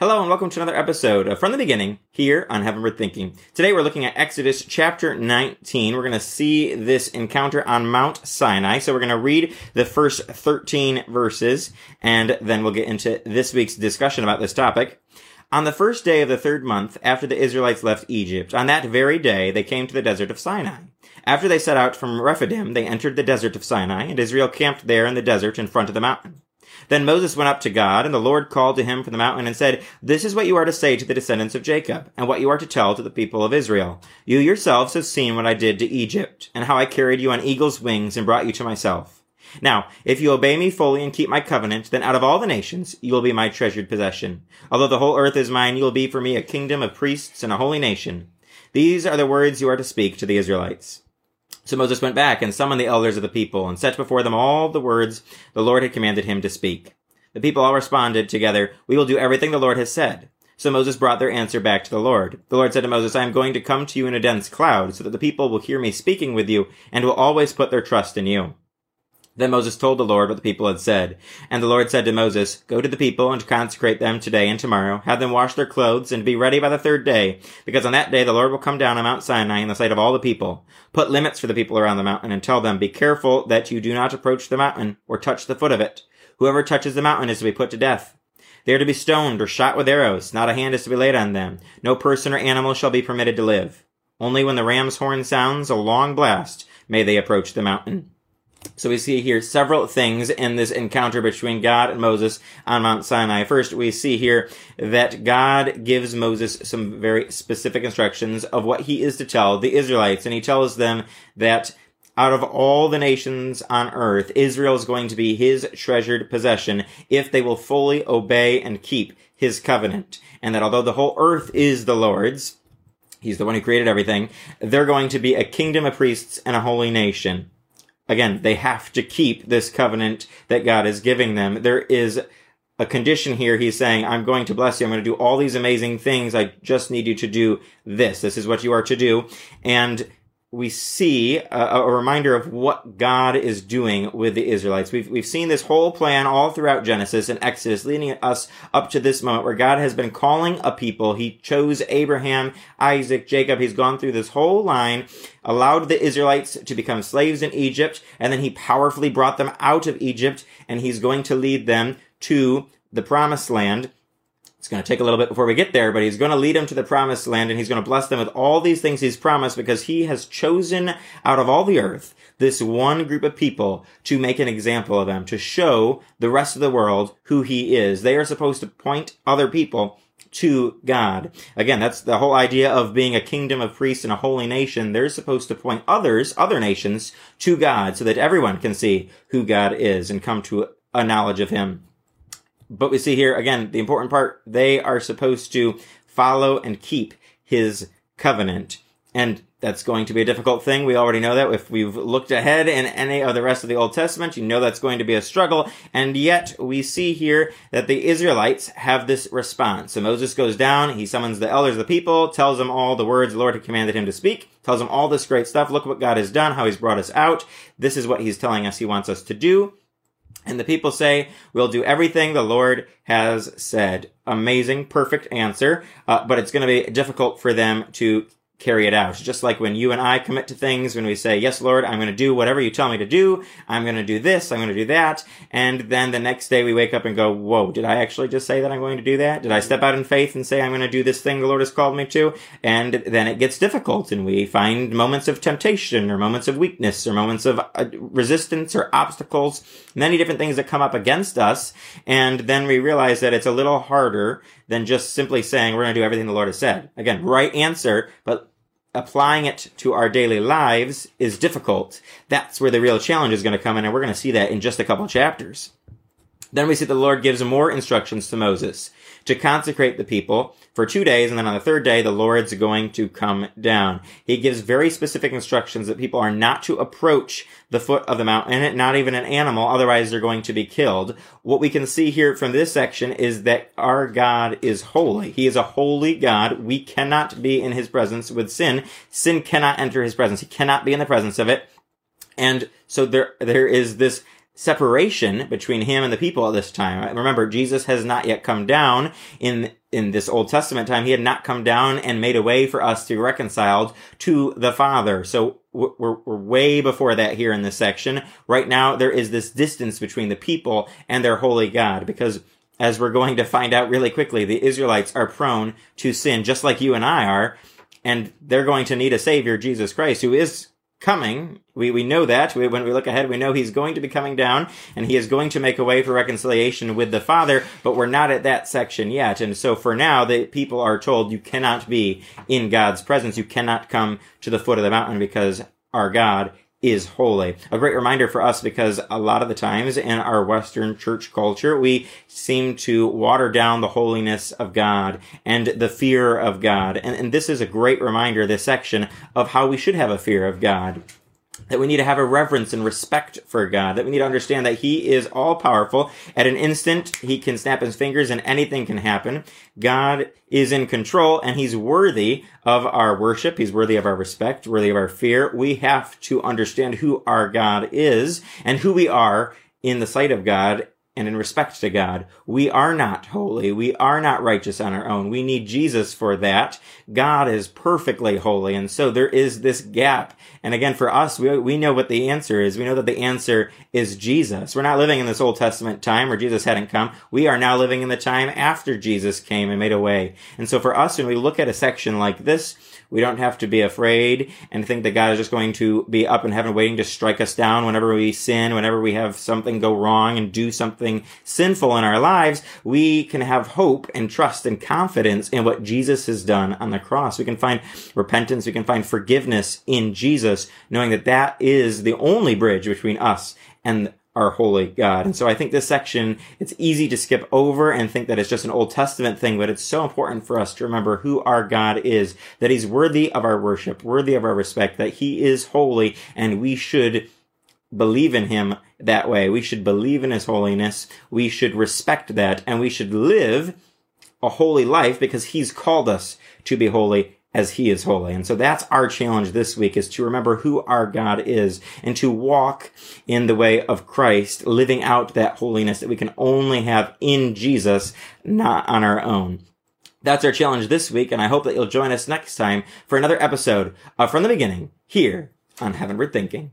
Hello and welcome to another episode of From the Beginning here on Heavenward Thinking. Today we're looking at Exodus chapter 19. We're going to see this encounter on Mount Sinai. So we're going to read the first 13 verses and then we'll get into this week's discussion about this topic. On the first day of the third month after the Israelites left Egypt, on that very day they came to the desert of Sinai. After they set out from Rephidim, they entered the desert of Sinai and Israel camped there in the desert in front of the mountain. Then Moses went up to God, and the Lord called to him from the mountain and said, This is what you are to say to the descendants of Jacob, and what you are to tell to the people of Israel. You yourselves have seen what I did to Egypt, and how I carried you on eagle's wings and brought you to myself. Now, if you obey me fully and keep my covenant, then out of all the nations you will be my treasured possession. Although the whole earth is mine, you will be for me a kingdom of priests and a holy nation. These are the words you are to speak to the Israelites. So Moses went back and summoned the elders of the people and set before them all the words the Lord had commanded him to speak. The people all responded together, We will do everything the Lord has said. So Moses brought their answer back to the Lord. The Lord said to Moses, I am going to come to you in a dense cloud, so that the people will hear me speaking with you and will always put their trust in you. Then Moses told the Lord what the people had said. And the Lord said to Moses, Go to the people and consecrate them today and tomorrow. Have them wash their clothes and be ready by the third day, because on that day the Lord will come down on Mount Sinai in the sight of all the people. Put limits for the people around the mountain and tell them, Be careful that you do not approach the mountain or touch the foot of it. Whoever touches the mountain is to be put to death. They are to be stoned or shot with arrows. Not a hand is to be laid on them. No person or animal shall be permitted to live. Only when the ram's horn sounds a long blast may they approach the mountain. So we see here several things in this encounter between God and Moses on Mount Sinai. First, we see here that God gives Moses some very specific instructions of what he is to tell the Israelites. And he tells them that out of all the nations on earth, Israel is going to be his treasured possession if they will fully obey and keep his covenant. And that although the whole earth is the Lord's, he's the one who created everything, they're going to be a kingdom of priests and a holy nation again, they have to keep this covenant that God is giving them. There is a condition here. He's saying, I'm going to bless you. I'm going to do all these amazing things. I just need you to do this. This is what you are to do. And we see a, a, reminder of what God is doing with the Israelites. We've, we've seen this whole plan all throughout Genesis and Exodus leading us up to this moment where God has been calling a people. He chose Abraham, Isaac, Jacob. He's gone through this whole line, allowed the Israelites to become slaves in Egypt, and then he powerfully brought them out of Egypt, and he's going to lead them to the promised land it's going to take a little bit before we get there, but he's going to lead them to the promised land and he's going to bless them with all these things he's promised because he has chosen out of all the earth this one group of people to make an example of them, to show the rest of the world who he is. They are supposed to point other people to God. Again, that's the whole idea of being a kingdom of priests and a holy nation. They're supposed to point others, other nations, to God so that everyone can see who God is and come to a knowledge of him but we see here again the important part they are supposed to follow and keep his covenant and that's going to be a difficult thing. We already know that. If we've looked ahead in any of the rest of the Old Testament, you know that's going to be a struggle. And yet we see here that the Israelites have this response. So Moses goes down, he summons the elders of the people, tells them all the words the Lord had commanded him to speak, tells them all this great stuff. Look what God has done, how he's brought us out. This is what he's telling us he wants us to do. And the people say, We'll do everything the Lord has said. Amazing, perfect answer, uh, but it's going to be difficult for them to carry it out. Just like when you and I commit to things, when we say, yes, Lord, I'm going to do whatever you tell me to do. I'm going to do this. I'm going to do that. And then the next day we wake up and go, whoa, did I actually just say that I'm going to do that? Did I step out in faith and say I'm going to do this thing the Lord has called me to? And then it gets difficult and we find moments of temptation or moments of weakness or moments of uh, resistance or obstacles, many different things that come up against us. And then we realize that it's a little harder than just simply saying we're going to do everything the Lord has said. Again, right answer, but applying it to our daily lives is difficult. That's where the real challenge is going to come in, and we're going to see that in just a couple chapters. Then we see the Lord gives more instructions to Moses to consecrate the people for two days, and then on the third day, the Lord's going to come down. He gives very specific instructions that people are not to approach the foot of the mountain, not even an animal, otherwise they're going to be killed. What we can see here from this section is that our God is holy. He is a holy God. We cannot be in his presence with sin. Sin cannot enter his presence. He cannot be in the presence of it. And so there, there is this separation between him and the people at this time. Remember, Jesus has not yet come down in in this Old Testament time, he had not come down and made a way for us to be reconciled to the Father. So we're, we're way before that here in this section. Right now, there is this distance between the people and their holy God because as we're going to find out really quickly, the Israelites are prone to sin just like you and I are. And they're going to need a savior, Jesus Christ, who is coming. We, we know that. We, when we look ahead, we know he's going to be coming down and he is going to make a way for reconciliation with the Father, but we're not at that section yet. And so for now, the people are told you cannot be in God's presence. You cannot come to the foot of the mountain because our God is holy. A great reminder for us because a lot of the times in our Western church culture, we seem to water down the holiness of God and the fear of God. And, and this is a great reminder, this section, of how we should have a fear of God that we need to have a reverence and respect for God, that we need to understand that He is all powerful. At an instant, He can snap His fingers and anything can happen. God is in control and He's worthy of our worship. He's worthy of our respect, worthy of our fear. We have to understand who our God is and who we are in the sight of God and in respect to God. We are not holy. We are not righteous on our own. We need Jesus for that. God is perfectly holy. And so there is this gap. And again, for us, we, we know what the answer is. We know that the answer is Jesus. We're not living in this Old Testament time where Jesus hadn't come. We are now living in the time after Jesus came and made a way. And so for us, when we look at a section like this, we don't have to be afraid and think that God is just going to be up in heaven waiting to strike us down whenever we sin, whenever we have something go wrong and do something sinful in our lives. We can have hope and trust and confidence in what Jesus has done on the cross. We can find repentance. We can find forgiveness in Jesus, knowing that that is the only bridge between us and our holy God. And so I think this section, it's easy to skip over and think that it's just an Old Testament thing, but it's so important for us to remember who our God is, that he's worthy of our worship, worthy of our respect, that he is holy, and we should believe in him that way. We should believe in his holiness. We should respect that, and we should live a holy life because he's called us to be holy as he is holy. And so that's our challenge this week is to remember who our God is and to walk in the way of Christ, living out that holiness that we can only have in Jesus, not on our own. That's our challenge this week, and I hope that you'll join us next time for another episode of From the Beginning here on Heavenward Thinking.